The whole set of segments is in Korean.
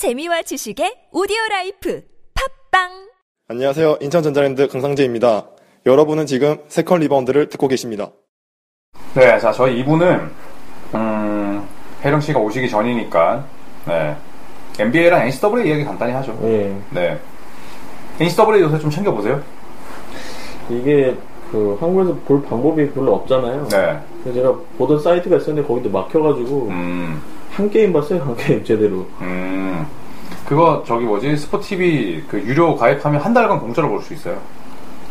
재미와 지식의 오디오 라이프 팟빵 안녕하세요. 인천전자랜드 강상재입니다. 여러분은 지금 세컨 리바운드를 듣고 계십니다. 네, 자, 저희 2부는, 음, 혜령 씨가 오시기 전이니까, 네. NBA랑 NCAA 이야기 간단히 하죠. 예. 네. NCAA 요새 좀 챙겨보세요. 이게 그 한국에서 볼 방법이 별로 없잖아요. 네. 그래서 제가 보던 사이트가 있었는데 거기도 막혀가지고 음, 한 게임 봤어요. 한 게임 제대로. 음. 그거, 저기 뭐지, 스포티비 그 유료 가입하면 한 달간 공짜로 볼 수 있어요.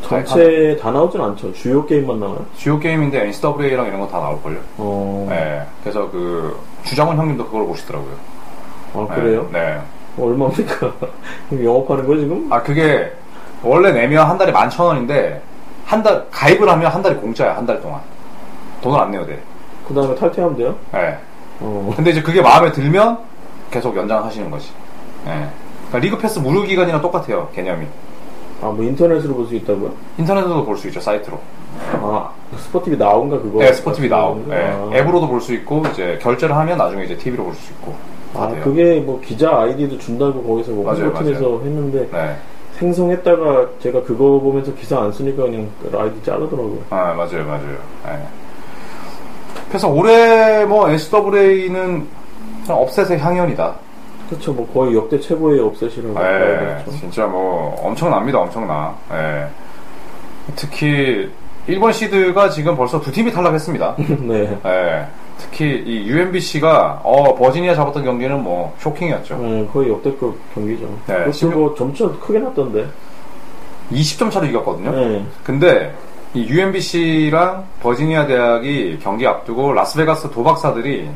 전체 다 나오진 않죠. 주요 게임만 나와요. 주요 게임인데 NCAA랑 이런 거 다 나올걸요. 어. 네. 그래서 그, 주장훈 형님도 그걸 보시더라고요. 아 네, 그래요? 네. 얼마입니까? 그럼 영업하는 거 지금? 아, 그게, 원래 내면 한 달에 11,000원인데, 한 달, 가입을 하면 한 달이 공짜야, 한 달 동안. 돈을 안 내도 돼. 그 다음에 탈퇴하면 돼요? 네. 어. 근데 이제 그게 마음에 들면 계속 연장하시는 거지. 예. 그러니까 리그 패스 무료 기간이랑 똑같아요, 개념이. 아 뭐 인터넷으로 볼 수 있다고요? 인터넷으로도 볼 수 있죠, 사이트로. 아 스포티비 나운가 그거? 네, 스포티비 나우고. 예. 아. 앱으로도 볼 수 있고, 이제 결제를 하면 나중에 이제 TV로 볼 수 있고. 다아 돼요. 그게 뭐 기자 아이디도 준다고 거기서 뭐 홍보팀에서 했는데 네. 생성했다가 제가 그거 보면서 기사 안 쓰니까 그냥 아이디 자르더라고요. 아, 맞아요, 맞아요. 예. 그래서 올해 뭐 NCAA는 업셋의 향연이다. 그렇죠. 뭐 거의 역대 최고의 업셋이라고 예, 봐야겠죠. 진짜 뭐 엄청납니다, 엄청나. 예. 특히 일본 시드가 지금 벌써 두 팀이 탈락했습니다. 네. 예. 특히 이 UMBC가 어 버지니아 잡았던 경기는 뭐 쇼킹이었죠. 네, 거의 역대급 경기죠. 네, 그것도 16뭐 점차 크게 났던데. 20점 차로 이겼거든요. 네. 근데 이 UMBC랑 버지니아 대학이 경기 앞두고 라스베가스 도박사들이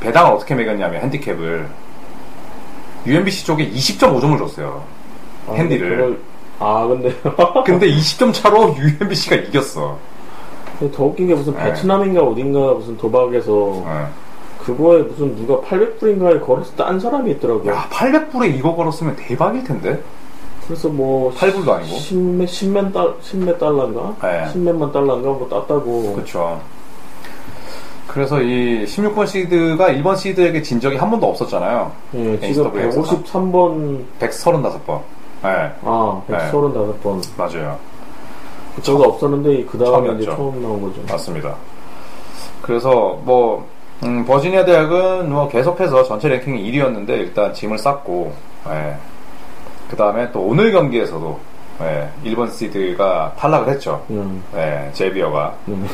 배당을 어떻게 매겼냐면 핸디캡을 UMBC 쪽에 20.5점을 줬어요. 아, 핸디를. 그걸- 아 근데 근데 20점 차로 UMBC가 이겼어. 더 웃긴 게 무슨 네. 베트남인가 어딘가 무슨 도박에서 예. 그거에 무슨 누가 800불인가에 걸어서 딴 사람이 있더라고요. 야 800불에 이거 걸었으면 대박일 텐데. 그래서 뭐 8불도 아니고. 10몇, 10몇, 달, 10몇 달러인가? 네. 10몇만 달러인가 뭐 땄다고. 그렇죠. 그래서 이 16번 시드가 1번 시드에게 진 적이 한 번도 없었잖아요. 예, 지금 NCAA 에서 153번, 135번. 네, 아, 네. 135번. 맞아요. 그거가 없었는데 그 다음에 이제. 처음 나온 거죠. 맞습니다. 그래서 뭐 음, 버지니아 대학은 뭐 계속해서 전체 랭킹 1위였는데 일단 짐을 쌌고 그 다음에 또 오늘 경기에서도 예, 1번 시드가 탈락을 했죠. 음. 예, 제비어가. 음.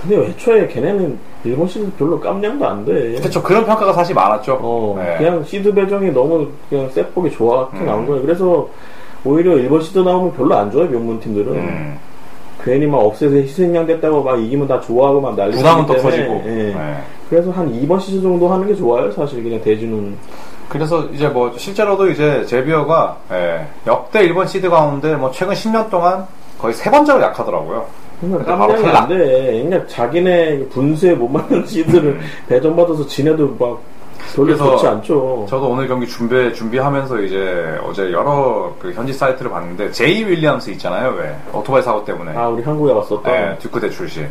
근데 애초에 걔네는 1번 시드 별로 깜냥도 안 돼. 그렇죠. 그런 평가가 사실 많았죠. 어, 예. 그냥 시드 배정이 너무 그냥 셋복이 좋았게 음. 나온 거예요. 그래서 오히려 1번 시드 나오면 별로 안 좋아요, 명문 팀들은. 음, 괜히 막 upset에 희생양 됐다고 막 이기면 다 좋아하고 막 난리 부담은 또 커지고. 예. 예. 그래서 한 2번 시드 정도 하는 게 좋아요, 사실 그냥 대진은. 그래서 이제 뭐 실제로도 이제 제비어가 예, 역대 1번 시드 가운데 뭐 최근 10년 동안 거의 세 번째로 약하더라고요. 그러니까 바로 탈락. 돼. 그냥 자기네 분수에 못 맞는 시드를 배정받아서 지네도 막 별로 음. 좋지 않죠. 저도 오늘 경기 준비 준비하면서 이제 어제 여러 그 현지 사이트를 봤는데 제이 윌리엄스 있잖아요, 왜 오토바이 사고 때문에 아, 우리 한국에 왔었던. 예, 듀크대 출신.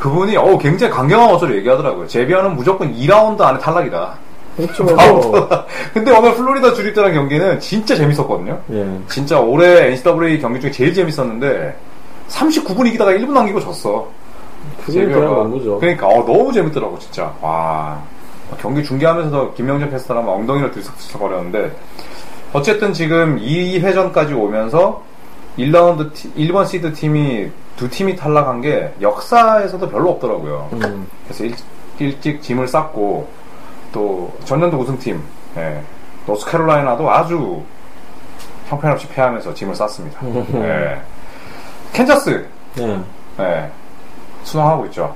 그분이 어 굉장히 강경한 어조로 얘기하더라고요. 제비어는 무조건 2라운드 안에 탈락이다. 그렇죠. 근데 오늘 플로리다 주립대랑 경기는 진짜 재밌었거든요. 예. 진짜 올해 NCAA 경기 중에 제일 재밌었는데 39분 이기다가 1분 남기고 졌어. 그게. 그냥 농구죠. 그러니까 어, 너무 재밌더라고 진짜. 와 경기 중계하면서도 김명재 캐스터랑 막 엉덩이를 들썩들썩거렸는데 어쨌든 지금 2회전까지 오면서 1라운드 1번 시드 팀이 두 팀이 탈락한 게 역사에서도 별로 없더라고요. 음. 그래서 일, 일찍 짐을 쌌고 또 전년도 우승팀 예, 노스캐롤라이나도 아주 형편없이 패하면서 짐을 쌌습니다. 예. 캔자스 예. 예, 순항하고 있죠.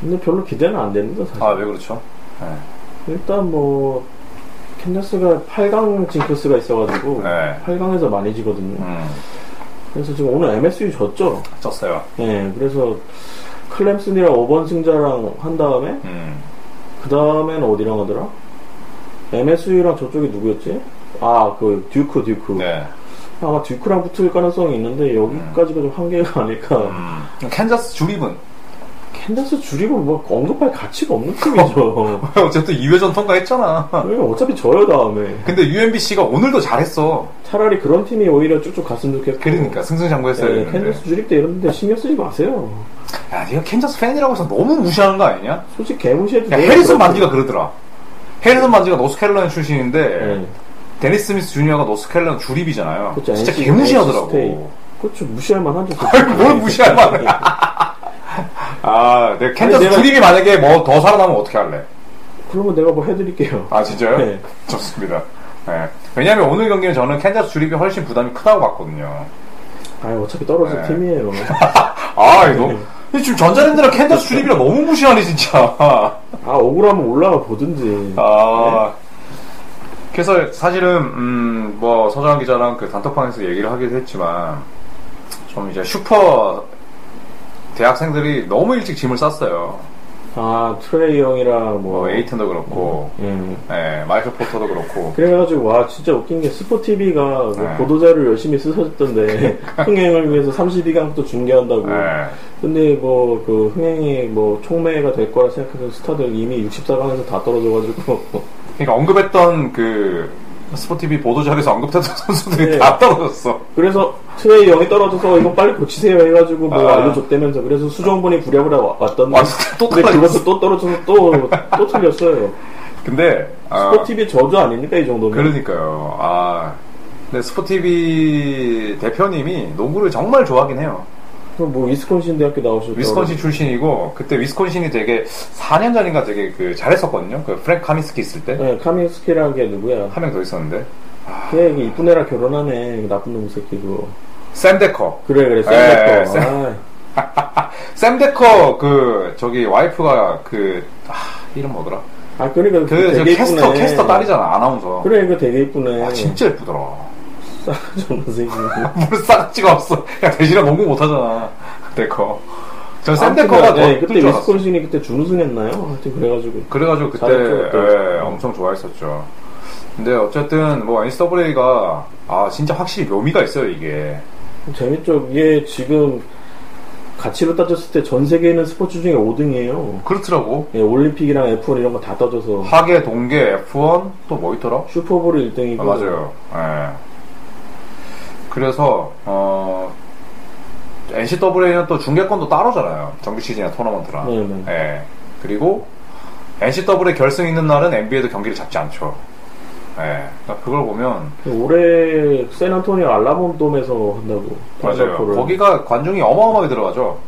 근데 별로 기대는 안 됩니다, 사실. 아 왜 그렇죠? 예. 일단 뭐, 캔자스가 8강 징크스가 있어가지고, 네. 8강에서 많이 지거든요. 음, 그래서 지금 오늘 MSU 졌죠? 졌어요. 예, 그래서 클램슨이랑 오번 승자랑 한 다음에, 음, 그 다음에는 어디랑 하더라? MSU랑 저쪽이 누구였지? 아, 그, 듀크, 듀크. 네. 아마 듀크랑 붙을 가능성이 있는데, 여기까지가 좀 한계가 아닐까. 음, 캔자스 주립은 캔자스 주립이고 뭐 언급할 가치가 없는 팀이죠. 어쨌든 2회전 통과했잖아. 왜냐면 어차피 져요 다음에. 근데 UMBC가 오늘도 잘했어. 차라리 그런 팀이 오히려 쭉쭉 갔으면 좋겠고. 그러니까 승승장구했어야 네. 캔자스 주립대 이런 데 신경 쓰지 마세요. 야, 네가 캔자스 팬이라고 해서 너무 무시하는 거 아니냐? 솔직히 개무시해도 야, 해리슨 그렇게. 반즈가 그러더라. 해리슨 반즈가 노스캐롤라이나 출신인데 네. 데니스 스미스 주니어가 노스캐롤라이나 주립이잖아요. 그렇죠. 진짜 NC 개무시하더라고. 그렇죠. 무시할. 아니, 뭘 무시할 만해. 아, 내가 캔자스 아니, 내가- 주립이 만약에 뭐 더 살아나면 어떻게 할래? 그러면 내가 뭐 해드릴게요. 아, 진짜요? 네. 좋습니다. 네. 왜냐면 오늘 경기는 저는 캔자스 주립이 훨씬 부담이 크다고 봤거든요. 아 어차피 떨어질 네. 팀이에요. 아, 이거. 이 지금 전자랜드랑 캔자스 주립이랑 너무 무시하네, 진짜. 아 억울하면 올라가 보든지. 아. 그래서 사실은, 음, 뭐, 서정환 기자랑 그 단톡방에서 얘기를 하기도 했지만, 좀 이제 슈퍼 대학생들이 너무 일찍 짐을 쌌어요. 아 트레이 영이랑 뭐. 뭐, 에이튼도 그렇고, 음. 예, 마이클 포터도 그렇고. 그래가지고 와 진짜 웃긴 게 스포티비가 그 네. 보도자료를 열심히 쓰셨던데 흥행을 위해서 32강부터 중계한다고. 예. 근데 뭐 그 흥행이 뭐 총매가 될 거라 생각해서 스타들 이미 64강에서 다 떨어져가지고 그러니까 언급했던 그, 스포티비 보도자료에서 언급했던 선수들이 네. 다 떨어졌어. 그래서 트레이 영이 떨어져서 이거 빨리 고치세요 해가지고 뭐 아. 알려줬다면서 그래서 수정본이 부랴부랴 와- 왔던데 와, 진짜 또 근데 떨어졌어. 그것도 또 떨어져서 또 또 틀렸어요. 근데, 아, 스포티비 저주 아닙니까 이 정도면? 그러니까요. 아, 근데 스포티비 대표님이 농구를 정말 좋아하긴 해요. 그럼 뭐 위스콘신 대학교 나오셨죠? 위스콘신 출신이고 그때 위스콘신이 되게 4년 전인가 되게 그 잘했었거든요. 그 프랭크 카미스키 있을 때한 네, 카미스키라는 게 누구야? 명더 있었는데 걔 이쁜 애랑 결혼하네. 그 나쁜 놈 새끼 그거. 샘 데커. 그래 그래 예, 쌤 쌤. 아, 샘 데커 그 저기 와이프가 그 아, 이름 뭐더라? 아 그러니까 그그저 되게 캐스터 이쁘네. 캐스터 딸이잖아 아나운서. 그래 그 되게 이쁘네. 아 진짜 예쁘더라. 존나 새끼. 뭘 싸가지가 없어. 야 대신에 농구 못하잖아. 데커. 전샘 데커가 더 네, 예쁠 그때. 위스콘신이 그때 준우승했나요? 하여튼 그래가지고 그래가지고 그때. 예, 엄청 좋아했었죠. 근데 어쨌든 뭐 NCAA가 아 진짜 확실히 묘미가 있어요 이게. 재밌죠. 이게 지금 가치로 따졌을 때 전 세계에 있는 스포츠 중에 5등이에요. 그렇더라고. 예, 올림픽이랑 F1 이런 거 다 따져서 하계, 동계, F1 또 뭐 있더라? 슈퍼볼 1등이고 아, 맞아요. 예. 그래서 어 NCAA는 또 중계권도 따로잖아요. 정규 시즌이나 토너먼트랑. 네, 네. 예. 그리고 NCAA 결승 있는 날은 NBA도 경기를 잡지 않죠. 예. 그러니까 그걸 보면 올해 샌안토니오 알라몬 돔에서 한다고. 맞아요. 파이널포를. 거기가 관중이 어마어마하게 들어가죠.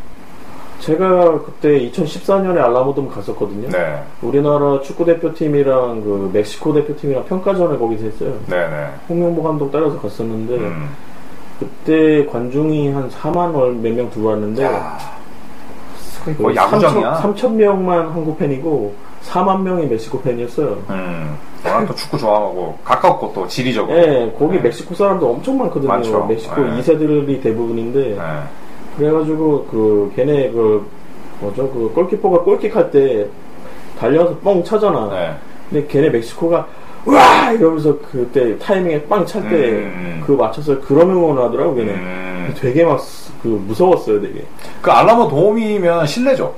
제가 그때 2014년에 알라몬돔 갔었거든요. 네. 우리나라 축구 대표팀이랑 그 멕시코 대표팀이랑 평가전을 거기서 했어요. 네네. 홍명보 감독 따라서 갔었는데 음. 그때 관중이 한 4만 몇명 들어왔는데 야, 거의 야구장이야. 3천 명만 한국 팬이고 4만 명이 멕시코 팬이었어요. 음. 워낙 또 축구 좋아하고 가깝고 또 지리적으로. 예, 거기 네. 멕시코 사람도 엄청 많거든요. 많죠. 멕시코 네. 2세들이 대부분인데 네. 그래가지고 그 걔네 그 뭐죠 그 골키퍼가 골킥할 때 달려서 뻥 차잖아. 네. 근데 걔네 멕시코가 와 이러면서 그때 타이밍에 빵 찰때 음, 그 맞춰서 그런 응원을 하더라고 걔네. 음. 되게 막 그 무서웠어요 되게. 그 알라모 도움이면 실내죠.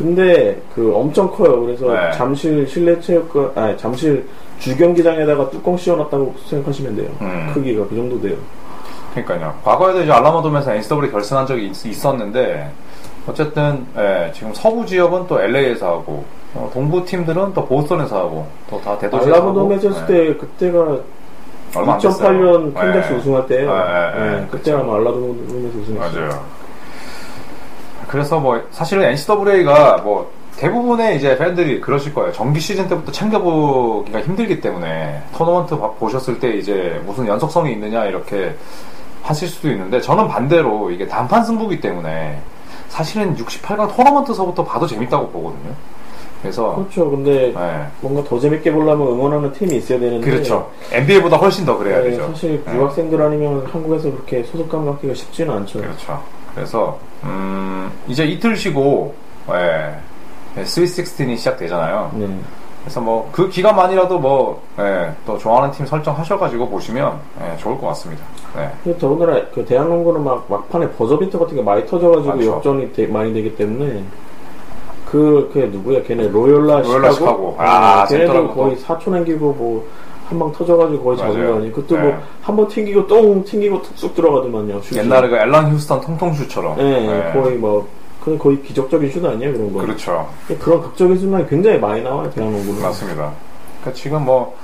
근데 그 엄청 커요. 그래서 네. 잠실 실내 체육관 아니 잠실 주경기장에다가 뚜껑 씌워놨다고 생각하시면 돼요. 음. 크기가 그 정도 돼요. 그러니까요. 과거에도 이제 알라모돔에서 NCAA 결승한 적이 있, 었는데 어쨌든 예, 지금 서부 지역은 또 LA에서 하고 어, 동부 팀들은 또 보스턴에서 하고 또 다 대도시에서 알라모돔에서 하고 했을 예, 때 그때가 안 됐어요. 2008년 캔자스 예. 우승할 때예요. 예, 예, 예. 예, 그때 아마 알라모돔에서 우승했어요. 맞아요. 그래서 뭐 사실은 NCAA가 뭐 대부분의 이제 팬들이 그러실 거예요. 정기 시즌 때부터 챙겨보기가 힘들기 때문에 토너먼트 봐- 보셨을 때 이제 무슨 연속성이 있느냐 이렇게 하실 수도 있는데 저는 반대로 이게 단판 승부기 때문에 사실은 68강 토너먼트서부터 봐도 재밌다고 보거든요. 그래서 그렇죠. 근데 네. 뭔가 더 재밌게 보려면 응원하는 팀이 있어야 되는데 그렇죠. NBA보다 훨씬 더 그래야 네, 되죠. 사실 네. 유학생들 아니면 한국에서 그렇게 소속감 갖기가 쉽지는 않죠. 그렇죠. 그래서 음, 이제 이틀 쉬고 예, 예, Sweet 16이 시작되잖아요. 네. 그래서 뭐 그 기간만이라도 뭐또 좋아하는 팀 설정하셔가지고 보시면 예, 좋을 것 같습니다. 네. 근데 더군다나 그 대학농구는 막 막판에 버저비터 같은 게 많이 터져가지고 맞죠. 역전이 되- 많이 되기 때문에 그, 걔 누구야? 걔네 로열라? 로열라 시카고. 아, 어, 걔네도 센터라고 거의 사초 남기고 뭐, 한 방 터져가지고 거의 잡은 맞아요. 거 아니에요? 네. 뭐, 한 번 튕기고 통 튕기고 툭 들어가더만요. 슛이. 옛날에 그 앨런 휴스턴 통통슛처럼. 네, 네. 거의 뭐, 그 거의 기적적인 슛 아니에요? 그런 거. 그렇죠. 그런 극적인 순간이 굉장히 많이 나와요, 대한농구는. 맞습니다. 그러니까 지금 뭐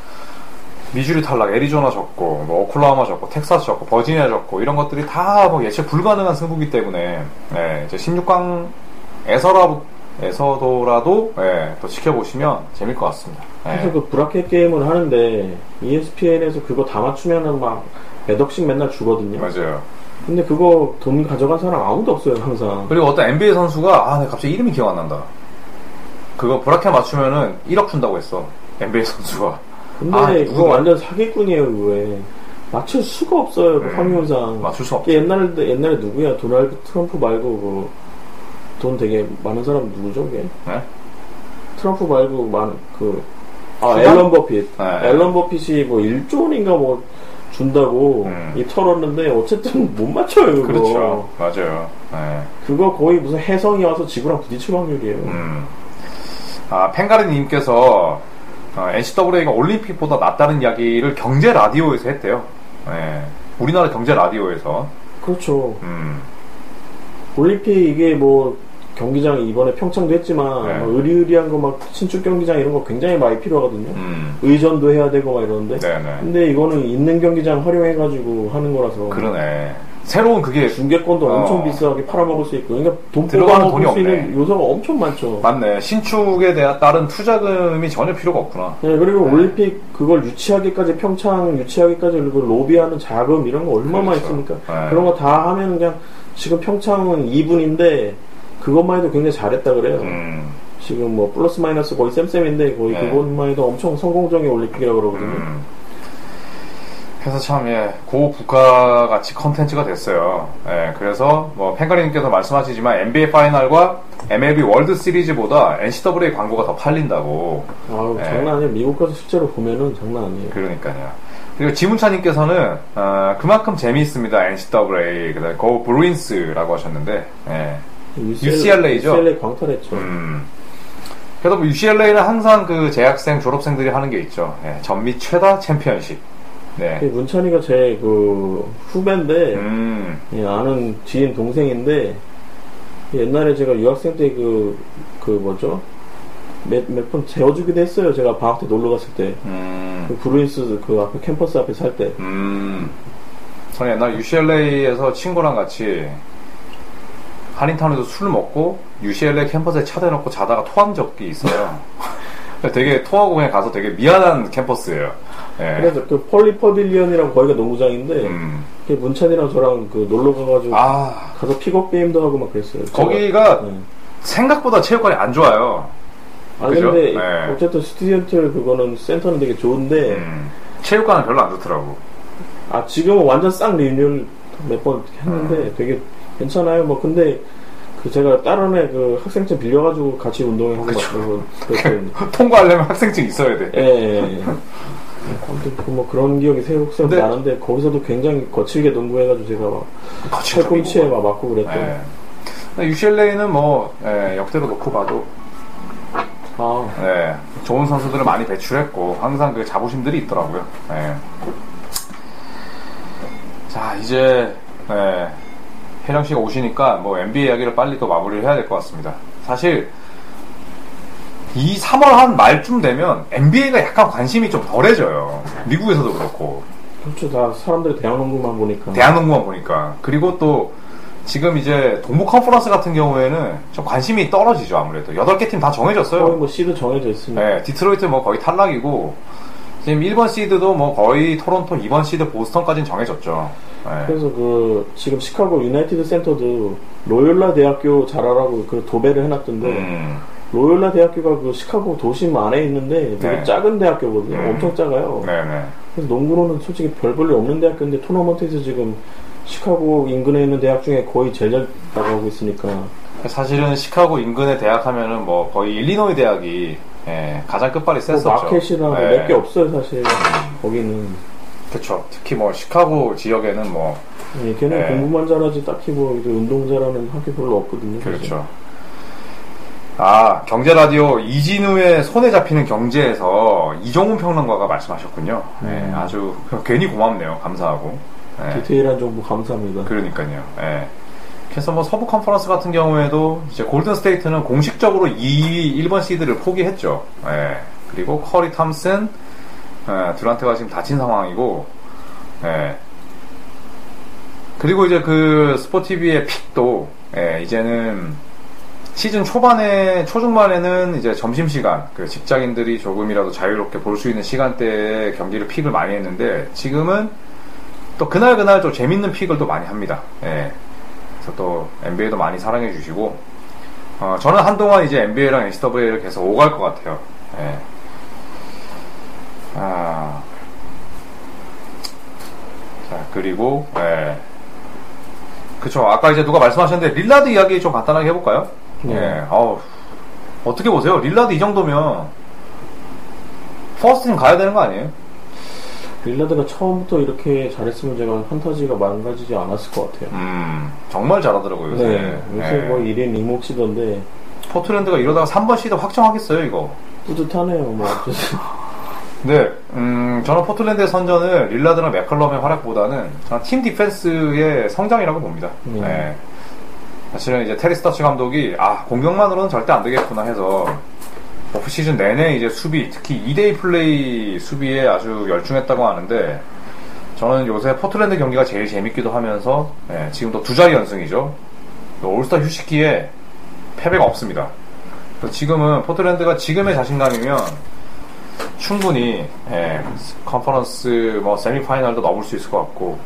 미주리 탈락, 애리조나 졌고, 뭐 오클라호마 졌고, 텍사스 졌고, 버지니아 졌고 이런 것들이 다 뭐 예측 불가능한 승부기 때문에 네, 이제 16강에서라도 에서도라도 예, 또 지켜보시면 재밌을 것 같습니다. 예. 그래서 그 브라켓 게임을 하는데, ESPN에서 그거 다 맞추면은 막, 몇 억씩 맨날 주거든요. 맞아요. 근데 그거 돈 가져간 사람 아무도 없어요, 항상. 그리고 어떤 NBA 선수가 아, 내 갑자기 이름이 기억 안 난다. 그거 브라켓 맞추면은 1억 준다고 했어. NBA 선수가. 근데 아, 그거? 완전 사기꾼이에요, 그거에. 맞출 수가 없어요, 그 네. 확률상. 맞출 수. 그 옛날에, 옛날에 누구야? 도널드 트럼프 말고, 그, 돈 되게 많은 사람 누구죠, 그게? 네? 트럼프 말고, 많은, 그, 아, 수단? 앨런 버핏. 네. 앨런 버핏이 뭐 1조 원인가 뭐 준다고 음. 이 털었는데, 어쨌든 못 맞춰요, 그거. 그렇죠. 맞아요. 예. 그거 거의 무슨 혜성이 와서 지구랑 부딪힐 확률이에요. 음. 아, 펜가르님께서 어, NCAA가 올림픽보다 낫다는 이야기를 경제 라디오에서 했대요. 예. 우리나라 경제 라디오에서. 그렇죠. 음. 올림픽 이게 뭐 경기장 이번에 평창도 했지만 네. 뭐 의리의리한 거 막 신축 경기장 이런 거 굉장히 많이 필요하거든요. 음. 의전도 해야 되고 막 이러는데. 네네. 근데 이거는 있는 경기장 활용해가지고 하는 거라서 그러네. 새로운 그게 중계권도 어. 엄청 비싸게 팔아먹을 수 있고, 그러니까 돈 들어가는 돈이 수 있는 없네. 요소가 엄청 많죠. 맞네. 신축에 대한 따른 투자금이 전혀 필요가 없구나. 네, 그리고 네. 올림픽 그걸 유치하기까지 평창 유치하기까지 그리고 로비하는 자금 이런 거 얼마나 그렇죠. 있습니까? 네. 그런 거 다 하면 그냥 지금 평창은 2분인데 그것만 해도 굉장히 잘했다 그래요. 음. 지금 뭐 플러스 마이너스 거의 쌤쌤인데 거의 네. 그것만 해도 엄청 성공적인 올림픽이라고 그러거든요. 음. 그래서 참, 예, 고부가가치 컨텐츠가 됐어요. 예, 그래서 뭐, 펜가리님께서 말씀하시지만 NBA 파이널과 MLB 월드 시리즈보다 NCAA 광고가 더 팔린다고. 아우 네. 장난 아니에요. 미국 가서 실제로 보면은 장난 아니에요. 그러니까요. 그리고 지문차님께서는, 어, 그만큼 재미있습니다. NCAA. 그 다음에 Go Bruins라고 하셨는데, 예. UCLA 죠? UCLA 광탈했죠. 음. 그래도 뭐 UCLA는 항상 그 재학생, 졸업생들이 하는 게 있죠. 예, 전미 최다 챔피언십. 네. 그 문찬이가 제 그 후배인데 음, 예, 아는 지인 동생인데 옛날에 제가 유학생 때 그 그 뭐죠 몇몇번 재워주기도 했어요. 제가 방학 때 놀러 갔을 때. 음, 그 브루인스 그 앞에 캠퍼스 앞에 살 때. 음. 저는 옛날 UCLA에서 친구랑 같이 한인타운에서 술 먹고 UCLA 캠퍼스에 차 대놓고 자다가 토한 적이 있어요. 되게 토하고 그냥 가서 되게 미안한 캠퍼스예요. 예. 그래서 그 Pauley Pavilion이랑 거기가 농구장인데 음. 그 문찬이랑 저랑 그 놀러 가가지고 아, 가서 pickup game도 하고 막 그랬어요. 거기가 네. 생각보다 체육관이 안 좋아요. 아 그죠? 근데 네. 어쨌든 student 그거는 센터는 되게 좋은데 음. 체육관은 별로 안 좋더라고. 아 지금은 완전 싹 리뉴얼 몇 번 했는데 음. 되게 괜찮아요. 뭐 근데 그 제가 다른 애그 학생증 빌려가지고 같이 그쵸. 그러고 그랬거든요. 통과하려면 학생증 있어야 돼. 예, 예, 예. 아무튼 그뭐 그런 기억이 새록새록 근데- 나는데 거기서도 굉장히 거칠게 농구해가지고 제가 막 거칠게 팔꿈치에. 막 맞고 그랬던. 예. UCLA는 뭐 예, 역대로 놓고 봐도 아 예, 좋은 선수들을 많이 배출했고 항상 그 자부심들이 있더라고요. 예. 자 이제 예, 혜령 씨가 오시니까 뭐 NBA 이야기를 빨리 또 마무리를 해야 될 것 같습니다. 사실 이 3월 한 말쯤 되면 NBA가 약간 관심이 좀 덜해져요. 미국에서도 그렇고 그렇죠. 다 사람들이 대학농구만 보니까. 대학농구만 보니까 그리고 또 지금 이제 동부 컨퍼런스 같은 경우에는 좀 관심이 떨어지죠 아무래도 8개 팀 다 정해졌어요. 거의 뭐 시드 정해져 있으니까. 네, 디트로이트 뭐 거의 탈락이고 지금 1번 시드도 뭐 거의 토론토 2번 시드 보스턴까지는 정해졌죠. 네. 그래서 그 지금 시카고 유나이티드 센터도 로열라 대학교 잘하라고 그 도배를 해놨던데 음, 로열라 대학교가 그 시카고 도심 안에 있는데 되게 네. 작은 대학교거든요. 음. 엄청 작아요. 네네. 그래서 농구로는 솔직히 별 볼일 없는 대학교인데 토너먼트에서 지금 시카고 인근에 있는 대학 중에 거의 제일 잘 나가고 있으니까 사실은 시카고 인근의 대학 하면은 뭐 거의 일리노이 대학이 예, 가장 끝발이 뭐 셌었죠. 마켓이나 네. 몇개 없어요 사실 거기는 그쵸. 특히 뭐 시카고 지역에는 뭐 예, 걔는 네. 공부만 잘하지 딱히 뭐 이제 운동 잘하는 학교 별로 없거든요. 사실. 그렇죠. 아, 경제 라디오 이진우의 손에 잡히는 경제에서 이종훈 평론가가 말씀하셨군요. 네, 아주 괜히 고맙네요. 감사하고. 네, 디테일한 정보 감사합니다. 그러니까요. 예. 그래서 뭐 서부 컨퍼런스 같은 경우에도 이제 골든 스테이트는 공식적으로 2위 1번 시드를 포기했죠. 예. 그리고 커리 탐슨, 예, 드란트가 지금 다친 상황이고, 예. 그리고 이제 그 스포티비의 픽도 예, 이제는 시즌 초반에 초중반에는 이제 점심 시간 그 직장인들이 조금이라도 자유롭게 볼 수 있는 시간대에 경기를 픽을 많이 했는데 지금은 또 그날 그날 또 재밌는 픽을 또 많이 합니다. 예. 그래서 또 NBA도 많이 사랑해 주시고 어, 저는 한동안 이제 NBA랑 NCAA를 계속 오갈 것 같아요. 예. 아. 자, 그리고, 예. 그쵸. 아까 이제 누가 말씀하셨는데, 릴라드 이야기 좀 간단하게 해볼까요? 네. 예. 어우, 어떻게 보세요? 릴라드 이 정도면, first team 가야 되는 거 아니에요? 릴라드가 처음부터 이렇게 잘했으면 제가 판타지가 망가지지 않았을 것 같아요. 음, 정말 잘하더라고요, 요새. 네, 요새 예. 뭐 1인 이몫이던데 포트랜드가 이러다가 3번 시드 확정하겠어요, 이거. 뿌듯하네요. 뭐. 네, 음, 저는 포틀랜드의 선전을 릴라드나 맥컬럼의 활약보다는 저는 팀 디펜스의 성장이라고 봅니다. 음. 네. 사실은 이제 테리 스터치 감독이 아 공격만으로는 절대 안 되겠구나 해서 오프 시즌 내내 이제 수비 특히 2대2 플레이 수비에 아주 열중했다고 하는데 저는 요새 포틀랜드 경기가 제일 재밌기도 하면서 예, 지금도 두 자리 연승이죠. 올스타 휴식기에 패배가 없습니다. 지금은 포틀랜드가 지금의 자신감이면 충분히 예, 컨퍼런스 뭐 세미파이널도 넘을 수 있을 것 같고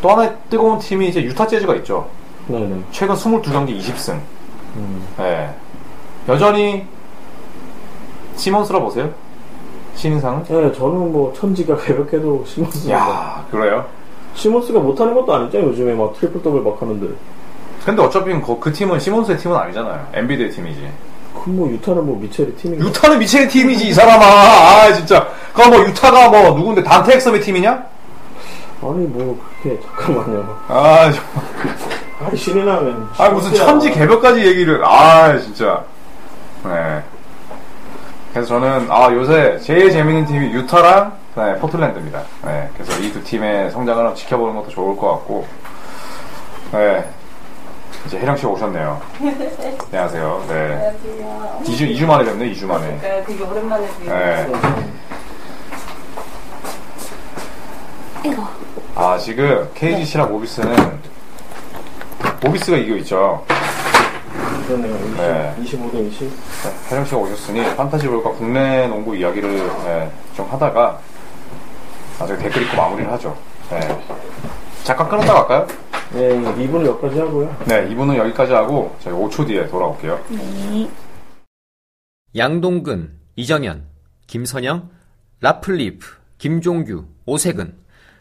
또 하나의 뜨거운 팀이 이제 유타 재즈가 있죠. 네네. 최근 22경기 20승. 음. 예. 여전히 시몬스라 보세요. 신인상은? 네, 저는 뭐 천지가 가볍게도 시몬스가 야 그래요? 시몬스가 못하는 것도 아니죠. 요즘에 막 트리플 더블 막 하는데. 근데 어차피 그, 그 팀은 시몬스의 팀은 아니잖아요. 엔비드의 팀이지. 그뭐 유타는 뭐 미첼의 팀인가? 유타는 미첼의 팀이지 이 사람아. 아 진짜. 그거 뭐 유타가 뭐 누군데 단테 엑섬의 팀이냐? 아니 뭐 그렇게 잠깐만요. 아 정말. 아니 신이 나면. 아 무슨. 천지 개벽까지 얘기를 아 진짜 네 그래서 저는 아 요새 제일 재밌는 팀이 유타랑 네, 포틀랜드입니다. 네 그래서 이 두 팀의 성장을 지켜보는 것도 좋을 것 같고. 네 이제 혜령 씨 오셨네요. 안녕하세요. 네. 안녕하세요. 2주 2주 만에 뵙네 2주 만에. 네, 되게 오랜만에 뵈요. 네. 아 지금 KGC랑 모비스는 모비스가 이겨 있죠 그러네요. 20, 네. 25대 20. 혜령 씨가 오셨으니 판타지 볼과 국내 농구 이야기를 네, 좀 하다가 나중에 댓글 읽고 마무리를 하죠. 네. 잠깐 끊었다 갈까요? 네, 2분을 여기까지 하고요. 네, 2부는 여기까지 하고 저희 5초 뒤에 돌아올게요. 양동근, 이정현, 김선영, 라플리프, 김종규, 오세근.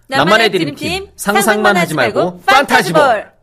나만의 드림팀 상상만 하지 말고 판타지볼.